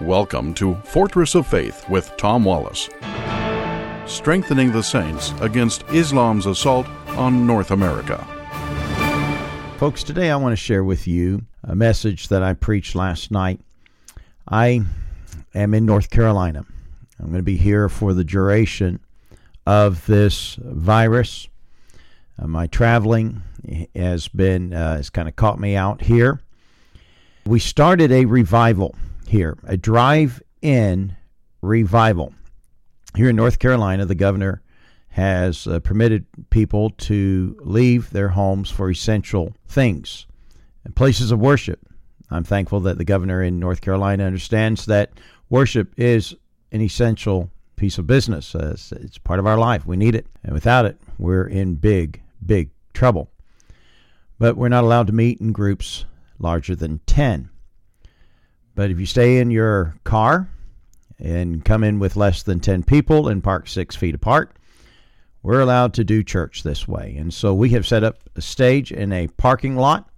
Welcome to Fortress of Faith with Tom Wallace. Strengthening the saints against Islam's assault on North America. Folks, today I want to share with you a message that I preached last night. I am in North Carolina. I'm going to be here for the duration of this virus. Uh, my traveling has been uh, has kind of caught me out here. We started a revival here, a drive in revival. Here in North Carolina, the governor has uh, permitted people to leave their homes for essential things and places of worship. I'm thankful that the governor in North Carolina understands that worship is an essential piece of business. Uh, it's, it's part of our life. We need it. And without it, we're in big, big trouble. But we're not allowed to meet in groups larger than 10. But if you stay in your car and come in with less than 10 people and park six feet apart, we're allowed to do church this way. And so we have set up a stage in a parking lot.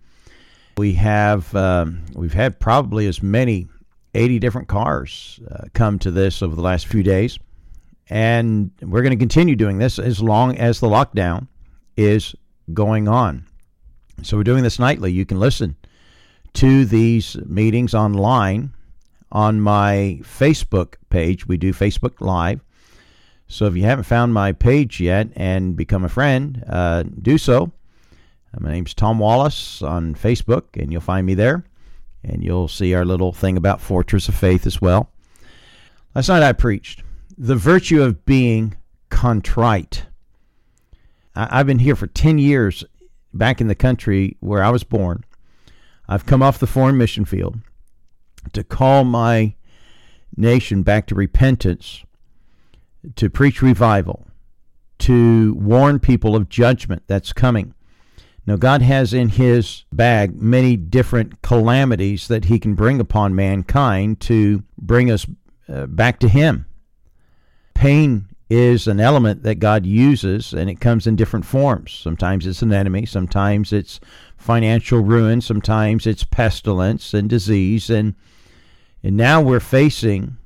We have um, we've had probably as many 80 different cars uh, come to this over the last few days, and we're going to continue doing this as long as the lockdown is going on. So we're doing this nightly. You can listen to these meetings online on my Facebook page. We do Facebook Live. So if you haven't found my page yet and become a friend, uh, do so. Uh, my name's Tom Wallace on Facebook, and you'll find me there. And you'll see our little thing about Fortress of Faith as well. Last night I preached the virtue of being contrite. I- I've been here for 10 years back in the country where I was born. I've come off the foreign mission field to call my nation back to repentance, to preach revival, to warn people of judgment that's coming. Now, God has in His bag many different calamities that He can bring upon mankind to bring us uh, back to Him. Pain is an element that God uses, and it comes in different forms. Sometimes it's an enemy, sometimes it's financial ruin, sometimes it's pestilence and disease, and and now we're facing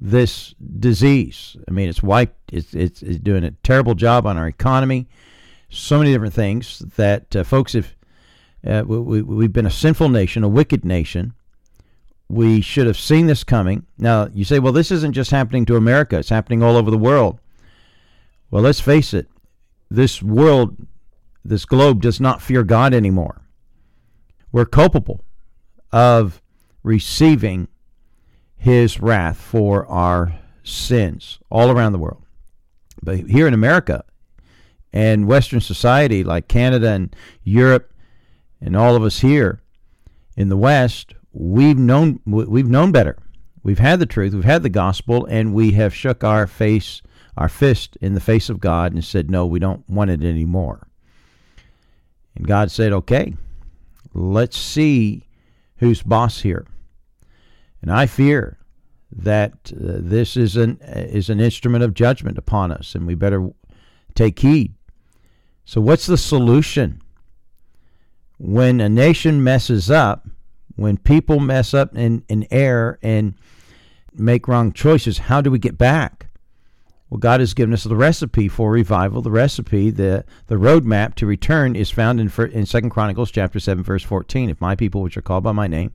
this disease. I mean, it's wiped. It's it's, it's doing a terrible job on our economy. So many different things that uh, folks have. Uh, we, we've been a sinful nation, a wicked nation. We should have seen this coming. Now, you say, well, this isn't just happening to America, it's happening all over the world. Well, let's face it, this world, this globe does not fear God anymore. We're culpable of receiving his wrath for our sins all around the world. But here in America and Western society, like Canada and Europe, and all of us here in the West, we've known we've known better. We've had the truth, we've had the gospel, and we have shook our face, our fist in the face of God and said, "No, we don't want it anymore." And God said, "Okay, let's see who's boss here." And I fear that uh, this is an is an instrument of judgment upon us, and we better take heed. So, what's the solution? When a nation messes up, when people mess up and, and err and make wrong choices, how do we get back? Well, God has given us the recipe for revival. The recipe, the the roadmap to return, is found in in Second Chronicles chapter seven, verse fourteen. If my people, which are called by my name,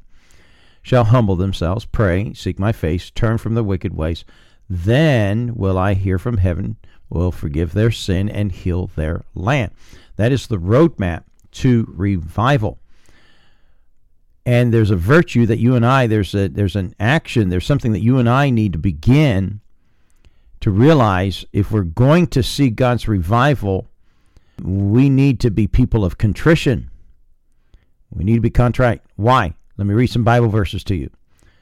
shall humble themselves, pray, seek my face, turn from the wicked ways, then will I hear from heaven, will forgive their sin, and heal their land. That is the roadmap to revival. And there's a virtue that you and I, there's a there's an action, there's something that you and I need to begin to realize if we're going to see God's revival, we need to be people of contrition. We need to be contrite. Why? Let me read some Bible verses to you.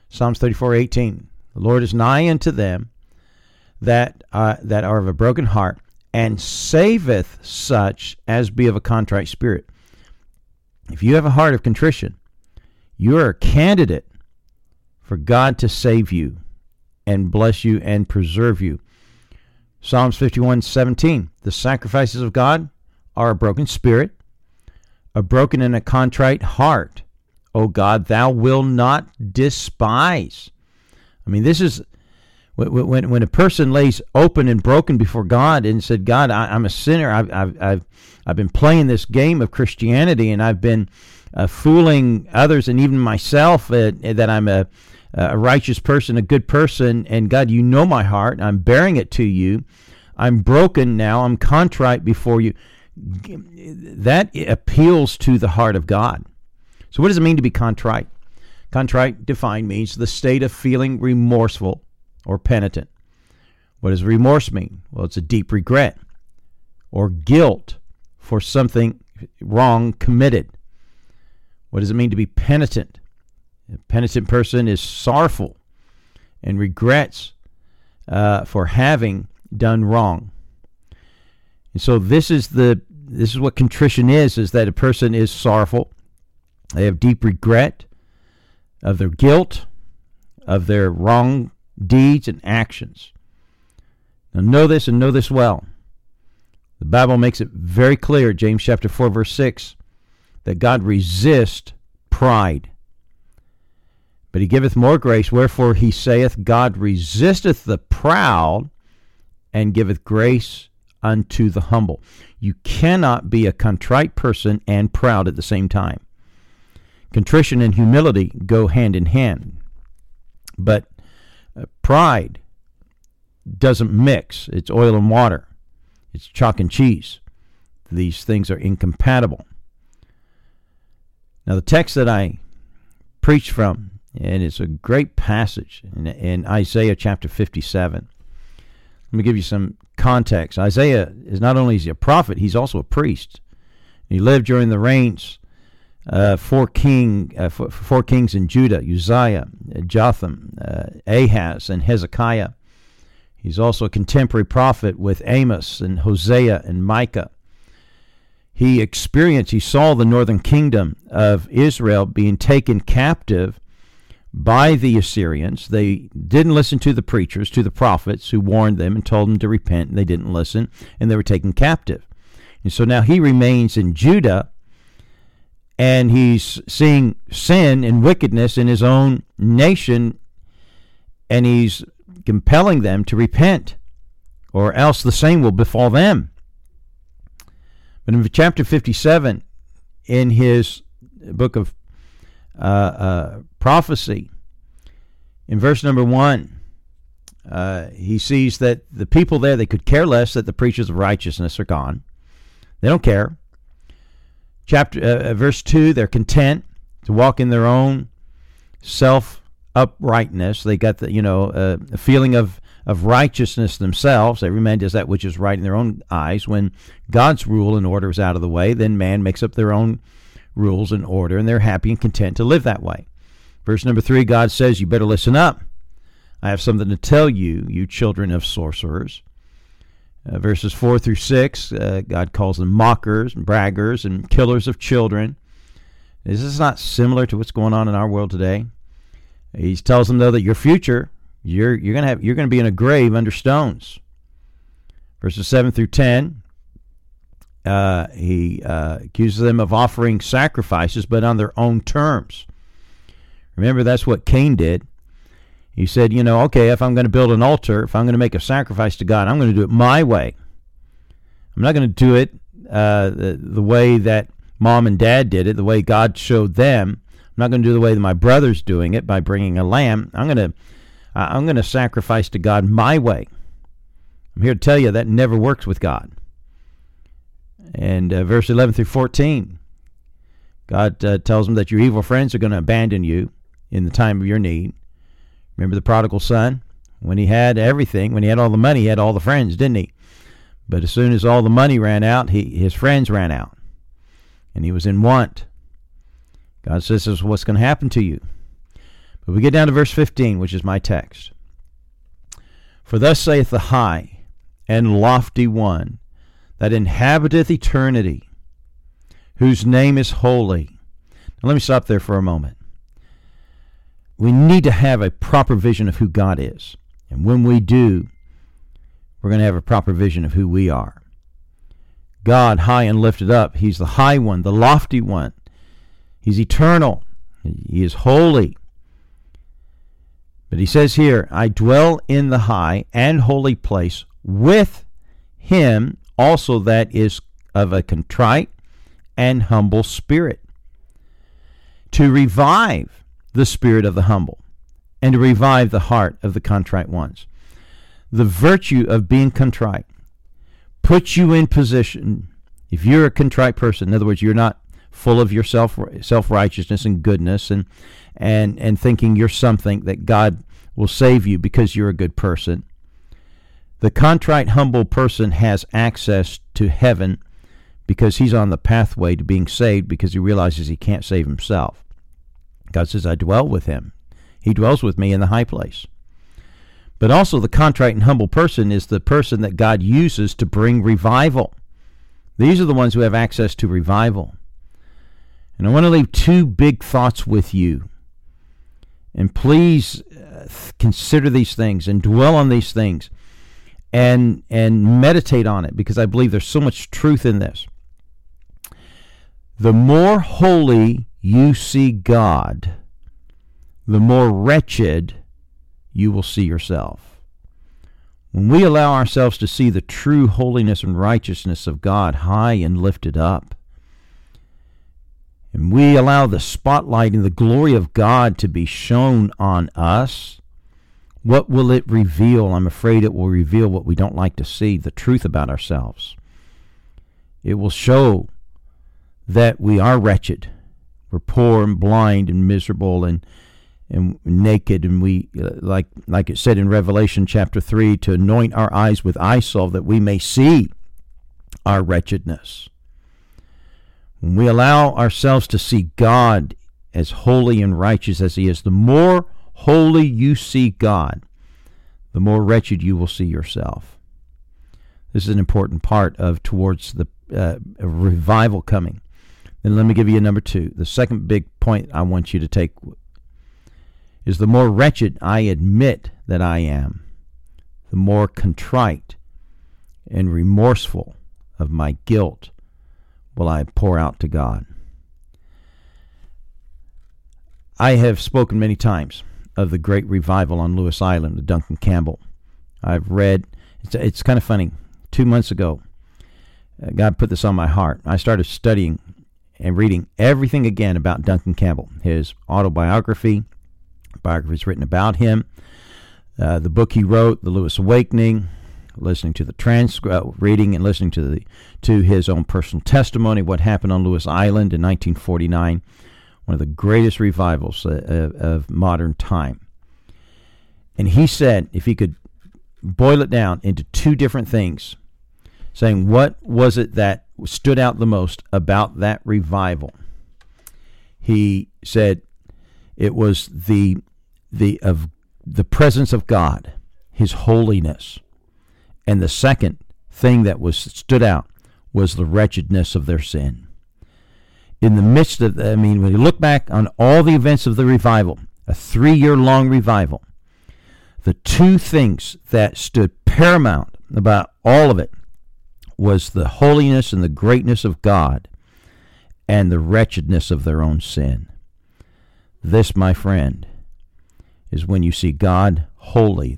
Psalms 34:18 The Lord is nigh unto them that, uh, that are of a broken heart, and saveth such as be of a contrite spirit. If you have a heart of contrition, you are a candidate for God to save you and bless you and preserve you. Psalms 51 17. The sacrifices of God are a broken spirit, a broken and a contrite heart O God, thou wilt not despise. I mean, this is when when a person lays open and broken before God and said, "God, I, am a sinner. I've, I've I've I've been playing this game of Christianity, and I've been uh, fooling others and even myself uh, that I'm a a righteous person, a good person, and God, you know my heart. I'm baring it to you. I'm broken now. I'm contrite before you." That appeals to the heart of God. So, what does it mean to be contrite? Contrite defined means the state of feeling remorseful or penitent. What does remorse mean? Well, it's a deep regret or guilt for something wrong committed. What does it mean to be penitent? A penitent person is sorrowful and regrets uh, for having done wrong. And so this is the this is what contrition is: is that a person is sorrowful, they have deep regret of their guilt, of their wrong deeds and actions. Now, know this and know this well. The Bible makes it very clear, James chapter 4, verse 6, that God resist pride. But he giveth more grace, wherefore he saith, God resisteth the proud and giveth grace unto the humble. You cannot be a contrite person and proud at the same time. Contrition and humility go hand in hand. But uh, pride doesn't mix. It's oil and water. It's chalk and cheese. These things are incompatible. Now, the text that I preach from, and it's a great passage in, in Isaiah chapter 57. Let me give you some context. Isaiah is not only is he a prophet, he's also a priest. He lived during the reigns uh, four king uh, four, four kings in Judah: Uzziah, Jotham, uh, Ahaz, and Hezekiah. He's also a contemporary prophet with Amos and Hosea and Micah. He experienced, he saw the northern kingdom of Israel being taken captive by the Assyrians. They didn't listen to the preachers, to the prophets who warned them and told them to repent, and they didn't listen, and they were taken captive. And so now he remains in Judah and he's seeing sin and wickedness in his own nation, and he's compelling them to repent, or else the same will befall them. But in chapter 57, in his book of uh, uh, prophecy, in verse number one, uh, he sees that the people there, they could care less that the preachers of righteousness are gone. They don't care chapter uh, uh, verse 2 they're content to walk in their own self uprightness they got the you know uh, a feeling of of righteousness themselves. Every man does that which is right in their own eyes. When god's rule and order is out of the way then man makes up their own rules and order and they're happy and content to live that way. Verse number 3 god says you better listen up. I have something to tell you you children of sorcerers. Uh, verses 4 through 6, uh, God calls them mockers, and braggers, and killers of children. Is this not similar to what's going on in our world today? He tells them though that your future, you're you're gonna have you're gonna be in a grave under stones. Verses seven through ten, uh, he uh, accuses them of offering sacrifices, but on their own terms. Remember, that's what Cain did. He said, you know, okay, if I'm going to build an altar, if I'm going to make a sacrifice to God, I'm going to do it my way. I'm not going to do it uh, the, the way that mom and dad did it, the way God showed them. I'm not going to do the way that my brother's doing it by bringing a lamb. I'm going to I'm going to sacrifice to God my way. I'm here to tell you that never works with God. And uh, verse 11 through 14, God uh, tells them that your evil friends are going to abandon you in the time of your need. Remember the prodigal son? When he had everything, when he had all the money, he had all the friends, didn't he? But as soon as all the money ran out, he, his friends ran out. And he was in want. God says this is what's going to happen to you. But we get down to verse 15, which is my text. For thus saith the high and lofty one that inhabiteth eternity, whose name is holy. Now let me stop there for a moment. We need to have a proper vision of who God is. And when we do, we're going to have a proper vision of who we are. God, high and lifted up, He's the high one, the lofty one. He's eternal, He is holy. But he says here, I dwell in the high and holy place with him also that is of a contrite and humble spirit, to revive the spirit of the humble and to revive the heart of the contrite ones. The virtue of being contrite puts you in position. If you're a contrite person, in other words, you're not full of your self self righteousness and goodness and and and thinking you're something that God will save you because you're a good person. The contrite, humble person has access to heaven because he's on the pathway to being saved because he realizes he can't save himself. God says, I dwell with him. He dwells with me in the high place. But also, the contrite and humble person is the person that God uses to bring revival. These are the ones who have access to revival. And I want to leave two big thoughts with you. And please uh, consider these things and dwell on these things and and meditate on it because I believe there's so much truth in this. The more holy you see God, the more wretched you will see yourself. When we allow ourselves to see the true holiness and righteousness of God high and lifted up, and we allow the spotlight and the glory of God to be shown on us, what will it reveal? I'm afraid it will reveal what we don't like to see the truth about ourselves. It will show that we are wretched. We're poor and blind and miserable and and naked and we uh, like like it said in Revelation chapter 3 to anoint our eyes with eye salve that we may see our wretchedness. When we allow ourselves to see God as holy and righteous as He is, the more holy you see God, the more wretched you will see yourself. This is an important part of towards the uh, revival coming. Then let me give you a number two. The second big point I want you to take is the more wretched I admit that I am, the more contrite and remorseful of my guilt will I pour out to God. I have spoken many times of the great revival on Lewis Island, the Duncan Campbell. I've read, it's, it's kind of funny. Two months ago, uh, God put this on my heart. I started studying and reading everything again about Duncan Campbell, his autobiography, biographies written about him, uh, the book he wrote, The Lewis Awakening, listening to the transcript, reading and listening to the to his own personal testimony, what happened on Lewis Island in 1949, one of the greatest revivals uh, of, of modern time. And he said, if he could boil it down into two different things, saying what was it that stood out the most about that revival, he said it was the the of the presence of God, His holiness and the second thing that was stood out was the wretchedness of their sin. In the midst of, I mean, when you look back on all the events of the revival, a three year long revival, the two things that stood paramount about all of it was the holiness and the greatness of God and the wretchedness of their own sin. This, my friend, is when you see God holy,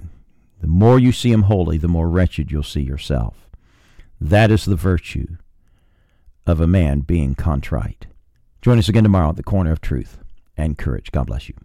the more you see him holy, the more wretched you'll see yourself. That is the virtue of a man being contrite. Join us again tomorrow at the corner of truth and courage. God bless you.